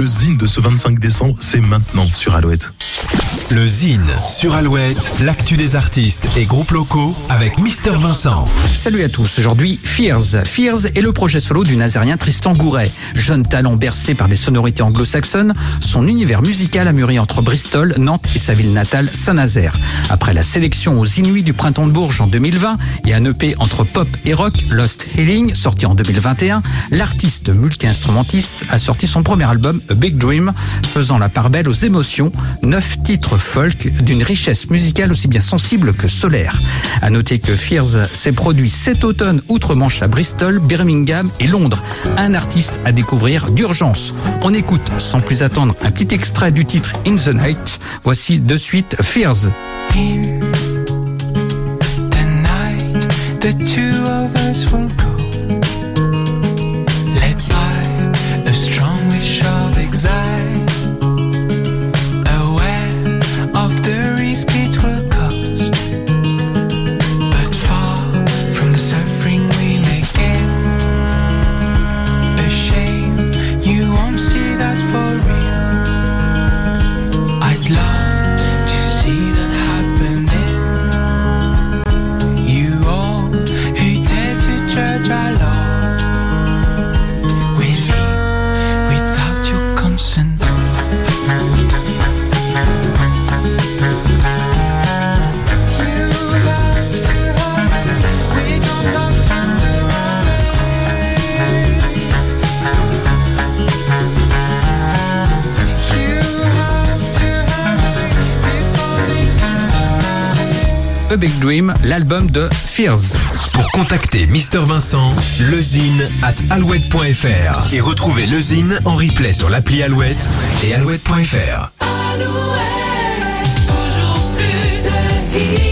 Le zine de ce 25 décembre, c'est maintenant sur Alouette. Le Zine sur Alouette, l'actu des artistes et groupes locaux avec Mister Vincent. Salut à tous, aujourd'hui Fears. Fears est le projet solo du Nazérien Tristan Gouret. Jeune talent bercé par des sonorités anglo-saxonnes, son univers musical a mûri entre Bristol, Nantes et sa ville natale Saint-Nazaire. Après la sélection aux Inuits du Printemps de Bourges en 2020 et un EP entre pop et rock, Lost Healing, sorti en 2021, l'artiste multi-instrumentiste a sorti son premier album A Big Dream, faisant la part belle aux émotions, neuf titres folk d'une richesse musicale aussi bien sensible que solaire. À noter que Fears s'est produit cet automne outre-Manche à Bristol, Birmingham et Londres. Un artiste à découvrir d'urgence. On écoute sans plus attendre un petit extrait du titre In the Night. Voici de suite Fears. A Big Dream, l'album de Fears. Pour contacter Mr Vincent, lezine at alouette.fr et retrouver lezine en replay sur l'appli Alouette et alouette.fr. Alouette, toujours plus de vie.